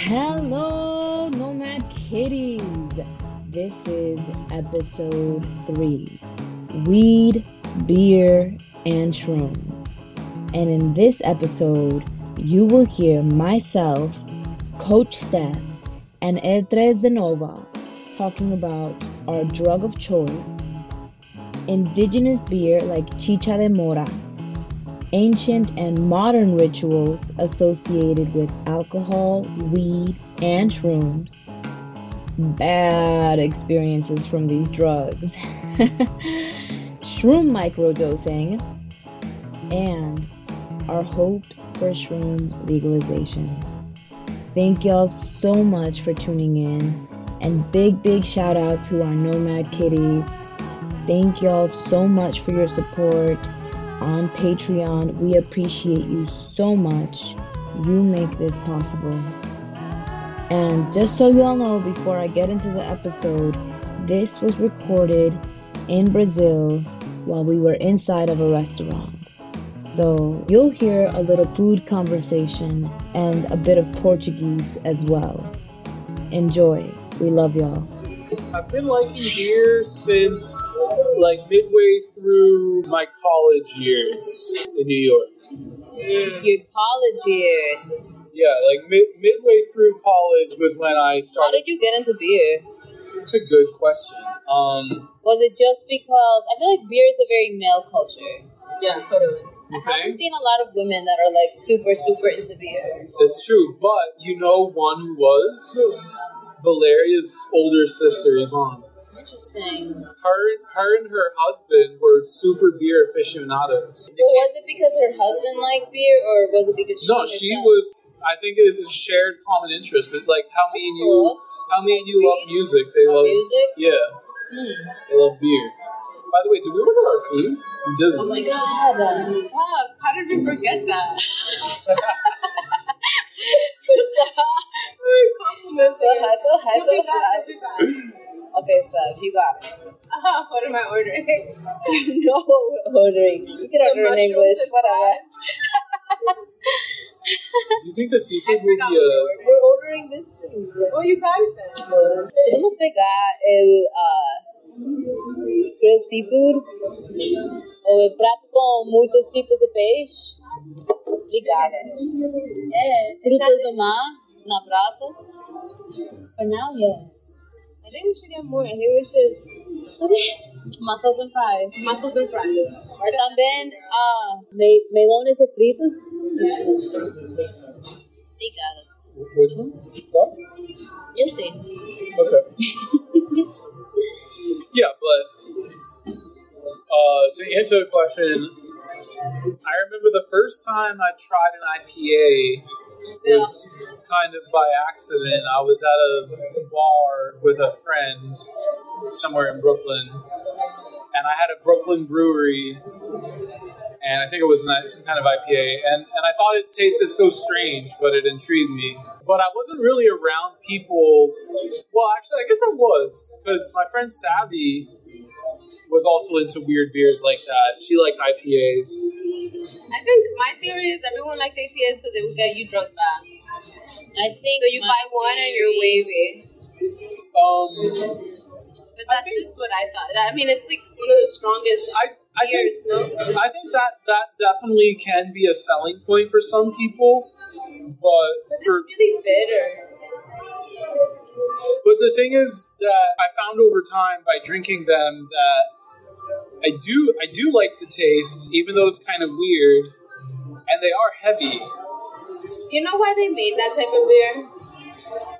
Hello, Nomad Kitties. This is episode three Weed, Beer, and Shrooms. And in this episode, you will hear myself, Coach Steph, and El Tres Da Nova talking about our drug of choice, indigenous beer like Chicha de Mora, ancient and modern rituals associated with alcohol, weed, and shrooms, bad experiences from these drugs, shroom microdosing, and our hopes for shroom legalization. Thank y'all so much for tuning in, and big, big shout out to our Nomad Kitties. Thank y'all so much for your support on Patreon. We appreciate you so much. You make this possible. And just so you all know, before I get into the episode, this was recorded in Brazil while we were inside of a restaurant. So you'll hear a little food conversation and a bit of Portuguese as well. Enjoy. We love y'all. I've been liking beer since like midway through my college years in New York. Your college years. Yeah, like mid- midway through college was when I started. How started. did you get into beer? It's a good question. Um, Was it just because I feel like beer is a very male culture? Yeah, totally. I haven't seen a lot of women that are like super, super into beer. it's true, but you know one who was Valeria's older sister Yvonne. Interesting. Her, her and her husband were super beer aficionados. But was it because her husband liked beer, or was it because she No, she was. I think it is a shared common interest. But like, how me That's and you, how me and you love music. They love music? Yeah, hmm. they love beer. By the way, did we order our food? We didn't. Oh my god. God. Fuck, how did we forget that? So, so high, so high, so high. Okay, Seth, you got it. Uh, what am I ordering? no ordering. You can order in English, whatever. Do you think the seafood will be a? ordered. We're ordering this thing. Oh, you got it then. Podemos pegar el uh, grilled seafood ou el prato com muitos tipos de peixe. Obrigada. Yeah. Frutas do mar na praça. For now, yeah. I think we should get more. I think we should Okay. Mussels and fries. mussels and fries. E também uh, me melones e fritas. Obrigada. Which one? That? Eu sei. Okay. yeah, but uh, to answer the question, I remember the first time I tried an IPA was kind of by accident. I was at a bar with a friend somewhere in Brooklyn, and I had a Brooklyn brewery, and I think it was some kind of IPA, and, and I thought it tasted so strange, but it intrigued me. But I wasn't really around people. Well, actually, I guess I was because my friend Savvy was also into weird beers like that. She liked IPAs. I think my theory is everyone likes IPAs because they will get you drunk fast. I think So you buy one and you're theory- wavy. Um, But that's think- just what I thought. I mean, it's like one of the strongest I I think beers, no? I think that that definitely can be a selling point for some people, but Because for it's really bitter. but the thing is that I found over time by drinking them that I do I do like the taste, even though it's kind of weird, and they are heavy. You know why they made that type of beer?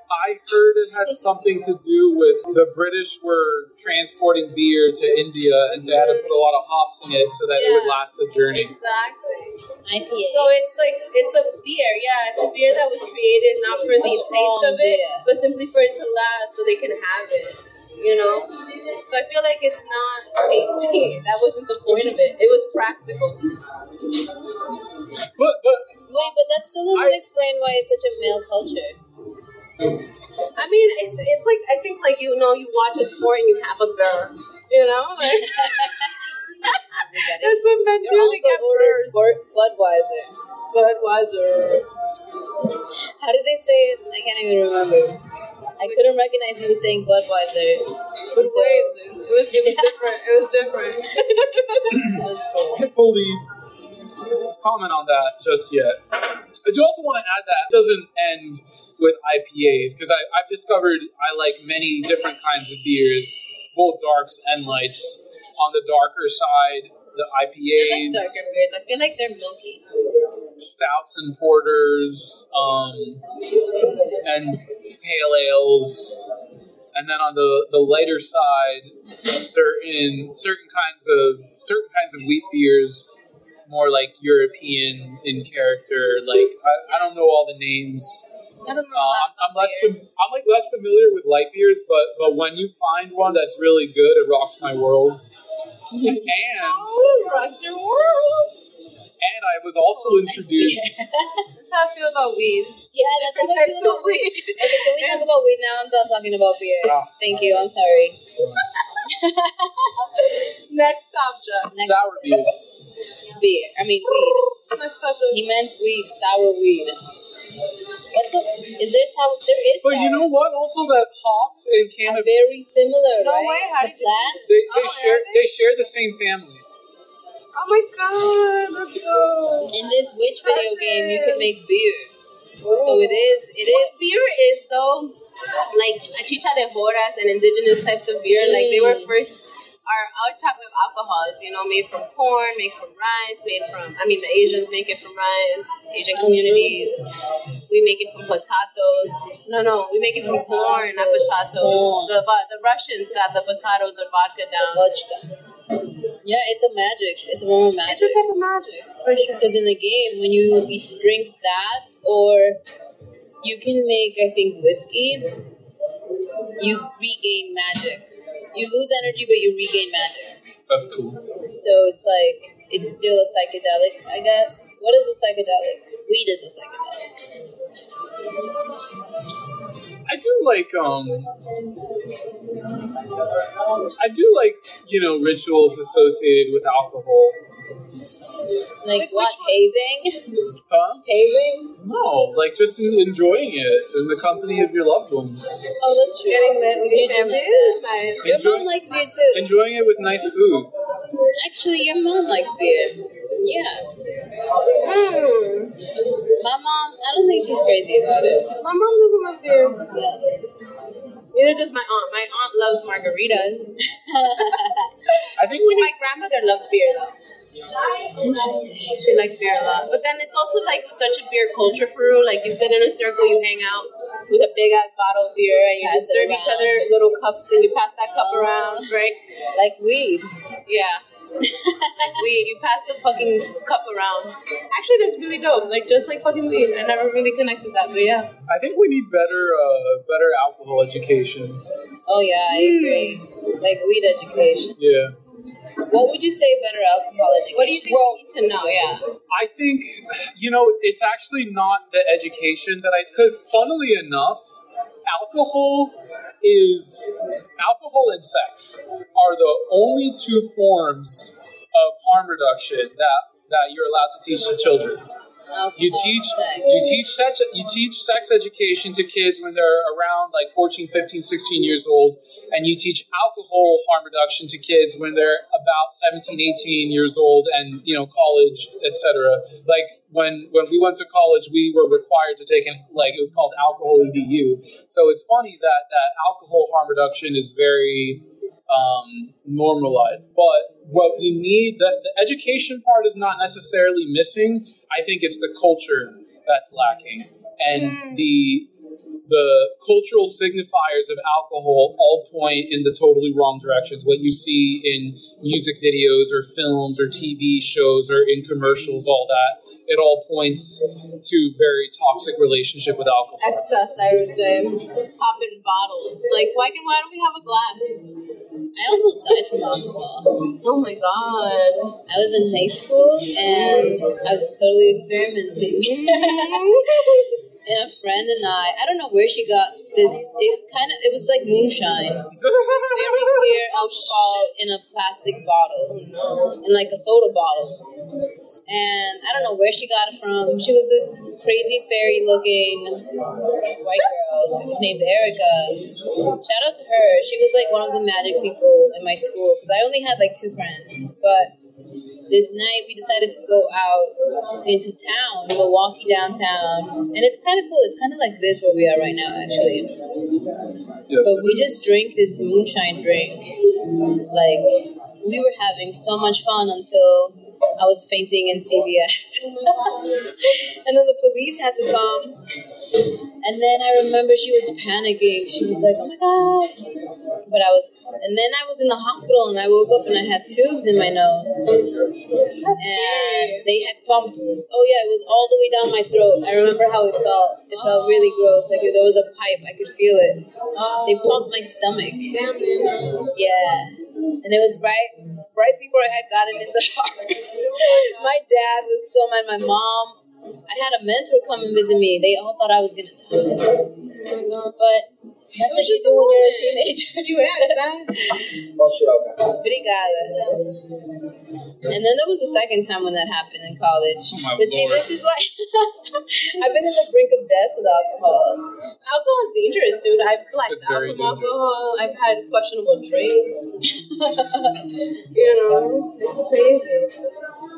I heard it had something to do with the British were transporting beer to India and they had to put a lot of hops in it so that it would last the journey. Exactly. IPA. So it's like it's a beer, yeah. It's a beer that was created not for the taste of it, beer. but simply for it to last, so they can have it. You know. So I feel like it's not tasty. That wasn't the point of it. It was practical. But but Wait, but that still doesn't I- explain why it's such a male culture. I mean, it's it's like I think like you know you watch a sport and you have a beer. You know, like fully comment on that just yet. I do also want to add that it doesn't end with IPAs because I've discovered I like many different kinds of beers, both darks and lights. On the darker side, the I like IPAs, darker beers. I feel like they're milky. stouts and porters, um, and pale ales. And then on the, the lighter side, certain certain kinds of certain kinds of wheat beers, more like European in character. Like I, I don't know all the names. I don't know. Uh, I'm, I'm less fam- I'm like less familiar with light beers, but but when you find one that's really good, it rocks my world. And Oh, rocks your world. And I was also introduced. That's how I feel about weed. Yeah, that's Different how I types feel about weed. weed. Okay, can we talk about weed now? I'm done talking about beer. Ah. Thank you. I'm sorry. Next subject. Next sour beers. beer. I mean weed. Next subject. He meant weed, sour weed. What's the? Is there sour? There is. But sour. you know what? Also, that hops and are cannabis very similar, No right? way, how the did you- plants. they, they Oh, share they? they share the same family. Oh my god, that's dope. In this Witch video game, you can make beer. So it is. It What is. beer is though, like a chicha de joras and indigenous types of beer, like they were Mm. first our our type of alcohols, you know, made from corn, made from rice, made from I mean the Asians make it from rice, Asian Oh, communities. We make it from potatoes. No, no, we make it from corn, not potatoes. Corn. The the Russians got the potatoes and vodka The down. vodka. Yeah, it's a magic. It's a form of It's a type of magic, for sure. Because in the game, when you drink that, or you can make, I think, whiskey, you regain magic. You lose energy, but you regain magic. That's cool. So it's like it's still a psychedelic, I guess. What is a psychedelic? Weed is a psychedelic. I do like um. I do like you know rituals associated with alcohol. Like Like what? Hazing? Huh? Hazing? No, like just enjoying it in the company of your loved ones. Oh, that's true. Getting lit with your family like is that. nice. Your mom likes beer too. Enjoying it with nice food. Actually, your mom likes beer. Yeah. Mm. My mom, I don't think she's crazy about it. My mom doesn't like beer. Yeah. Neither does my aunt. My aunt loves margaritas. I think we My grandmother loved beer though. Interesting. She liked beer a lot. But then it's also like such a beer culture for Peru. Like you sit in a circle, you hang out with a big ass bottle of beer, and you Pass serve each other little cups, and you pass that cup Oh. around, right? Like weed. Yeah. Like weed, you pass the fucking cup around. Actually, that's really dope. Like just like fucking weed. I never really connected that, but yeah. I think we need better, uh, better alcohol education. Oh yeah, I agree. Like weed education. Yeah. What would you say better alcohol education? What do you think Well- we need to know? Yeah. I think, you know, it's actually not the education that I, because funnily enough, alcohol is, alcohol and sex are the only two forms of harm reduction that, that you're allowed to teach to children. You teach sex. you teach sex you teach sex education to kids when they're around like 14, 15, 16 years old and you teach alcohol harm reduction to kids when they're about 17, 18 years old and you know college, etc. Like when when we went to college, we were required to take an like it was called alcohol edu. So it's funny that that alcohol harm reduction is very um, normalized. But what we need, the, the education part is not necessarily missing. I think it's the culture that's lacking. And the the cultural signifiers of alcohol all point in the totally wrong directions. What you see in music videos or films or TV shows or in commercials, all that, it all points to very toxic relationship with alcohol. Excess, I would say. Popping bottles. Like, why can why don't we have a glass? I almost died from alcohol. Oh my god. I was in high school and I was totally experimenting. and a friend and I, I don't know where she got this. It kind of, it was like moonshine, very clear alcohol in a plastic bottle, in like a soda bottle. And I don't know where she got it from. She was this crazy fairy looking white girl named Erica. Shout out to her. She was like one of the magic people in my school because I only had like two friends, but this night we decided to go out into town, Milwaukee downtown, and it's kind of cool. It's kind of like this where we are right now, actually. Yes. But we just drank this moonshine drink. Like we were having so much fun until I was fainting in CVS, and then the police had to come. And then I remember she was panicking. She was like, "Oh my god!" But I was, and then I was in the hospital, and I woke up and I had tubes in my nose That's and they had pumped. Oh yeah, it was all the way down my throat. I remember how it felt. It felt really oh. gross. Like there was a pipe. I could feel it. They oh. pumped my stomach. Damn, Yeah, and it was right right before I had gotten into heart. my dad was so mad. My mom. I had a mentor come and visit me. They all thought I was gonna die, but that's what you just do a when you're a teenager. You had that? Well, shit, okay. Obrigada. And then there was the second time when that happened in college. Oh my but see, this is why I've been in the brink of death with alcohol. Alcohol is dangerous, dude. I've blacked out very from alcohol. I've had questionable drinks. you know, it's crazy.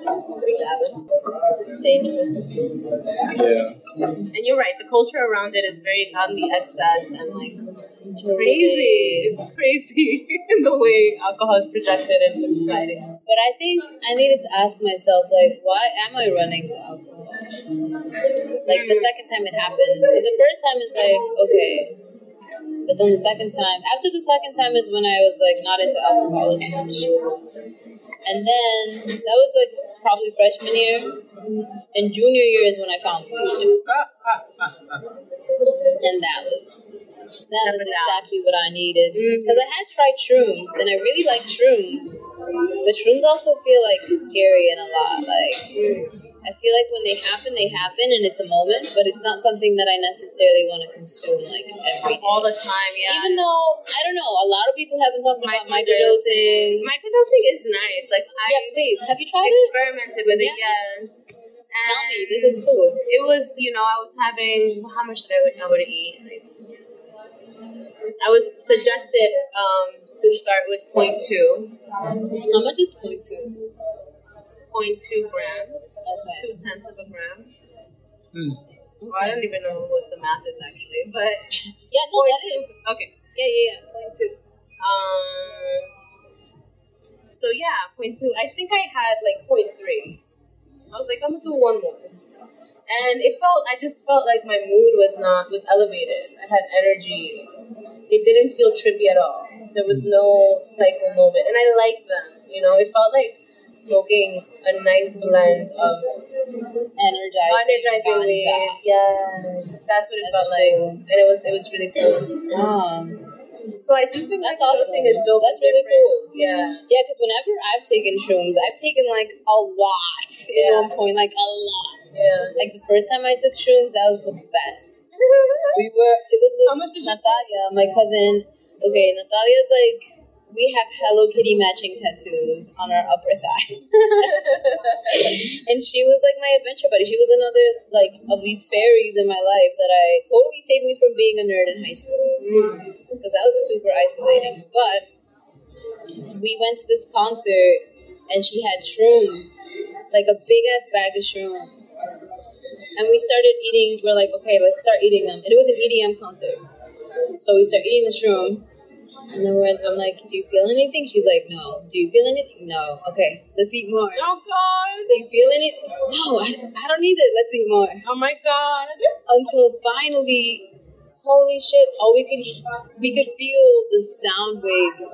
Obrigada. It's, it's dangerous. Yeah. And you're right. The culture around it is very on the excess and like Totally. Crazy. It's crazy in the way alcohol is projected in society. But I think I needed to ask myself, like, why am I running to alcohol? Like the second time it happened, because the first time is like okay, but then the second time, after the second time is when I was like not into alcohol as much, and then that was like probably freshman year, and junior year is when I found weed, ah, ah, ah, and that was that was exactly what I needed mm. because I had tried shrooms and I really like shrooms, but shrooms also feel like scary and a lot like. Mm. I feel like when they happen, they happen, and it's a moment, but it's not something that I necessarily want to consume like every day. All the time, yeah. Even though I don't know, a lot of people have been talking about Microdosing. microdosing. Is nice. Like I Yeah, please. Have you tried it? experimented with it. Yeah. Yes. Tell me, this is cool. It was, you know, I was having how much did I would I would eat? I was suggested um, to start with 0.2, How much is point two? 0.2 grams, Okay. two tenths of a gram. Hmm. Well, I don't even know what the math is actually, but Yeah, no, that is. okay. Yeah, yeah, yeah. Point two. Um. So yeah, 0.2. I think I had like 0.3. I was like, I'm gonna do one more. And it felt, I just felt like my mood was not, was elevated. I had energy. It didn't feel trippy at all. There was no cycle moment. And I like them, you know, it felt like smoking a nice blend of Energizing. energizing ganja. weed. Yes, that's what it That's felt like. And it was, it was really cool. Um, So I do think That's microdosing awesome. is dope. That's really cool. Yeah. yeah, because whenever I've taken shrooms, I've taken like a lot Yeah. at one point, like a lot. Yeah. Like the first time I took shrooms, that was the best. We were, it was with How much did you Natalia, my cousin. Okay, Natalia's like, we have Hello Kitty matching tattoos on our upper thighs. and she was like my adventure buddy. She was another, like, of these fairies in my life that I totally saved me from being a nerd in high school. Because that was super isolating. But we went to this concert and she had shrooms, like a big ass bag of shrooms. And we started eating, we're like, okay, let's start eating them. And it was an EDM concert. So we start eating the shrooms. And then we're, I'm like, do you feel anything? She's like, no. Do you feel anything? No. Okay, let's eat more. Oh God! Do you feel anything? No, I, I don't need it. Let's eat more. Oh my God! Until finally, holy shit! All we could we could feel the sound waves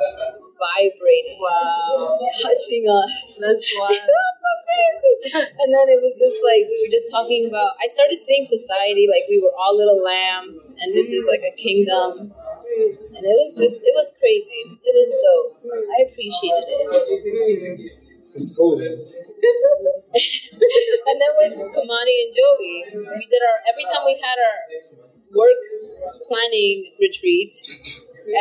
vibrating, Wow, touching us. that's wild. That's so crazy. And then it was just like we were just talking about. I started seeing society like we were all little lambs, and this is like a kingdom. And it was just, it was crazy. It was dope. I appreciated it. It's cool, and then with Kamani and Joey, we did our every time we had our work planning retreat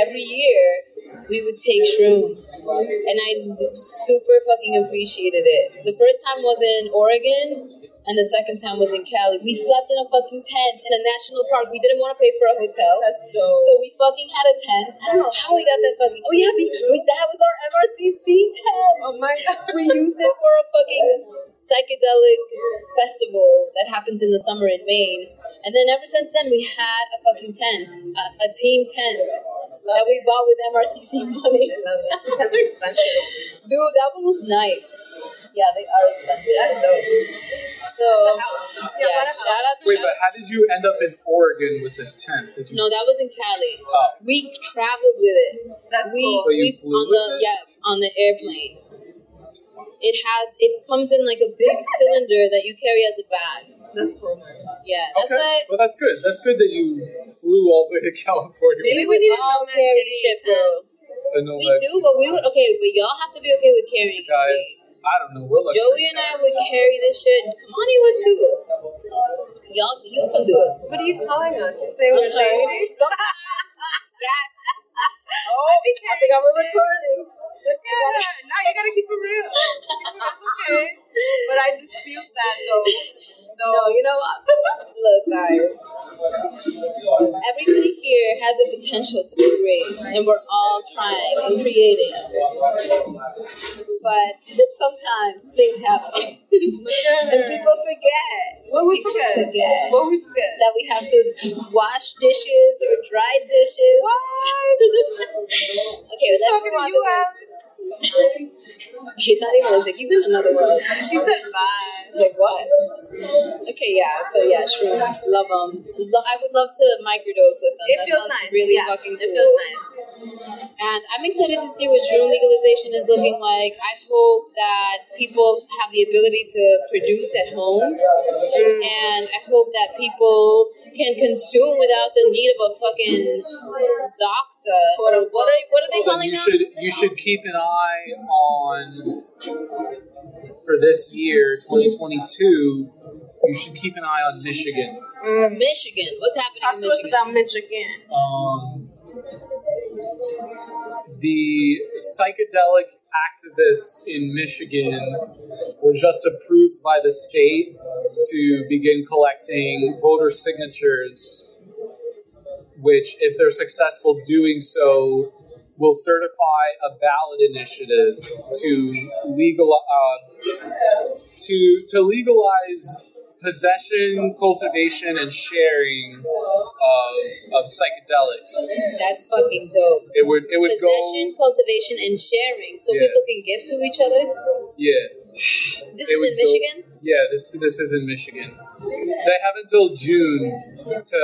every year we would take shrooms and I super fucking appreciated it. The first time was in Oregon and the second time was in Cali. We slept in a fucking tent in a national park. We didn't want to pay for a hotel. That's dope. So we fucking had a tent. I don't know how we got that fucking. Oh yeah, we, we that was our MRCC tent. oh my god. We used it for a fucking psychedelic festival that happens in the summer in Maine. And then ever since then, we had a fucking tent, a, a team tent that we bought with MRCC money. I love it. Tents are expensive. Dude, that one was nice. Yeah, they are expensive. That's dope. So, That's house. yeah, what a house. shout out to Wait, shout but how did you end up in Oregon with this tent? Did you? No, that was in Cali. Oh. We traveled with it. That's we, cool. Oh, you we flew on with the it? yeah on the airplane. It has it comes in like a big cylinder that you carry as a bag. That's cool. Yeah, that's okay. like Well, that's good. That's good that you flew all the way to California. Maybe we we didn't all know carry many shit, bro. I know We do, but we would okay. But y'all have to be okay with carrying it. guys. I don't know. We're lucky. Joey and I would carry this shit. Come on, you would too. Y'all, you can do it. What are you calling us? You say I'm we're sorry. yes. Oh, I be I forgot we're carrying shit. recording. Yeah, no, you gotta keep it real. It's okay. But I dispute that though. Though. No, you know what? Look, guys. Everybody here has the potential to be great, and we're all trying and creating. But sometimes things happen, and people forget. What we People forget? forget What we forget? that we have to wash dishes or dry dishes. What? okay, but let's Talking move on to you, to this. He's not even listening. He's in another world. He said bye. Like what? Okay, yeah. So yeah, shrooms, love them. I would love to microdose with them. It that feels sounds nice. really yeah, fucking cool. It feels nice. And I'm excited to see what shroom legalization is looking like. I hope that people have the ability to produce at home, mm. and I hope that people can consume without the need of a fucking doctor. What are what are they But calling you them? should you should keep an eye on for this year, 2022. You should keep an eye on Michigan. Michigan. What's happening Talk in to us Michigan? about Michigan. Um, the psychedelic activists in Michigan were just approved by the state to begin collecting voter signatures, which, if they're successful doing so, will certify a ballot initiative to legal uh, to to legalize possession, cultivation, and sharing of, of psychedelics. That's fucking dope. It would it would Possession, go cultivation, and sharing, so Yeah. people can give to each other. yeah This It is would in go- Michigan. yeah this this is in Michigan. They have until June to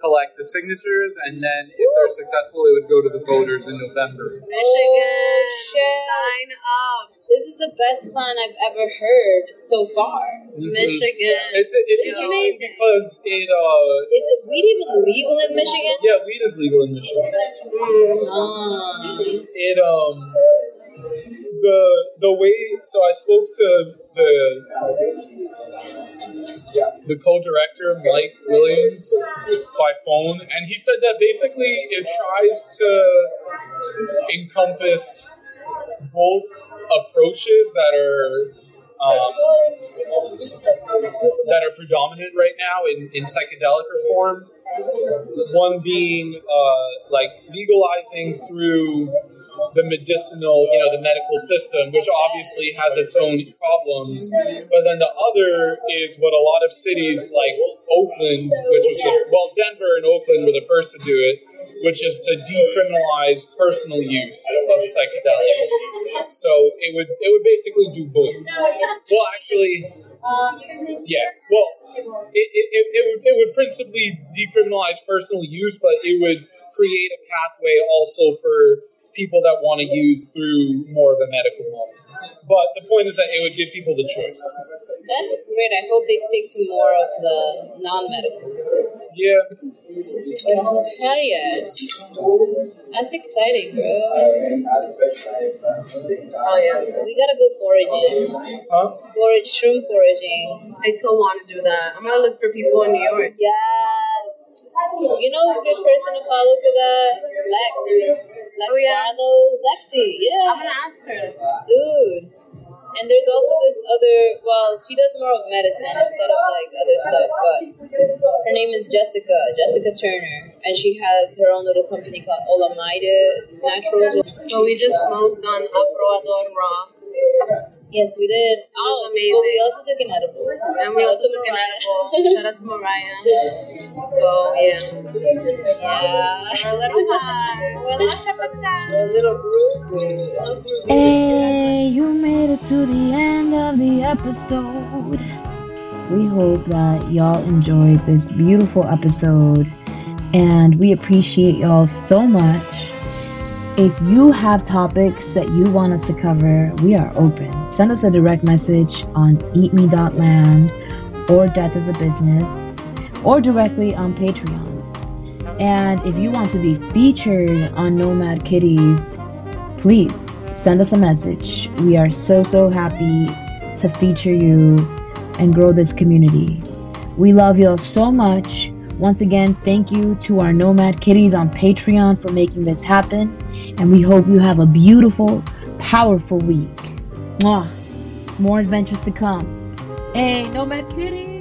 collect the signatures, and then if they're successful, it would go to the voters in November. Michigan. Oh, shit. Sign up. This is the best plan I've ever heard so far. Mhm. Michigan. It's it's It's interesting amazing. because it uh Is it weed even legal in Michigan? yeah weed is legal in Michigan. Ah. it um the the way so I spoke to the the co-director Mike Williams by phone and he said that basically it tries to encompass both approaches that are um, that are predominant right now in, in psychedelic reform. One being uh, like legalizing through the medicinal, you know, the medical system, which obviously has its own problems. But then the other is what a lot of cities like Oakland, which was the, well, Denver and Oakland were the first to do it, which is to decriminalize personal use of psychedelics. So it would it would basically do both. Well, actually, yeah. Well, it, it, it, it would it would principally decriminalize personal use, but it would create a pathway also for people that want to use through more of a medical model. But the point is that it would give people the choice. That's great. I hope they stick to more of the non-medical. Yeah. Hell yes. That's exciting, bro. Oh yeah. We gotta go foraging. Huh? Forage, shroom foraging. I still want to do that. I'm gonna look for people in New York. Yes. You know a good person to follow for that? Lex. Lex Oh, yeah. Barlow. Lexi, Yeah. I'm gonna ask her. Dude. And there's also this other, well, she does more of medicine instead of like other stuff, but her name is Jessica, Jessica Turner. And she has her own little company called Olamide Naturals. So we just smoked on Arpoador Raw. Yes, we did. Oh, amazing. But we also took an edible. And we also took an Mariah. edible. Shout out to Mariah. So yeah. Yeah. We're a little high. We're a little chapada. A little group. Hey, you made it to the end of the episode. We hope that y'all enjoyed this beautiful episode and we appreciate y'all so much. If you have topics that you want us to cover, we are open. Send us a direct message on eatme.land or Death Is A Business or directly on Patreon. And if you want to be featured on Nomad Kitties, please send us a message. We are so, so happy to feature you and grow this community. We love y'all so much. Once again, thank you to our Nomad Kitties on Patreon for making this happen. And we hope you have a beautiful, powerful week. Mwah. More adventures to come. Hey, Nomad Kitties!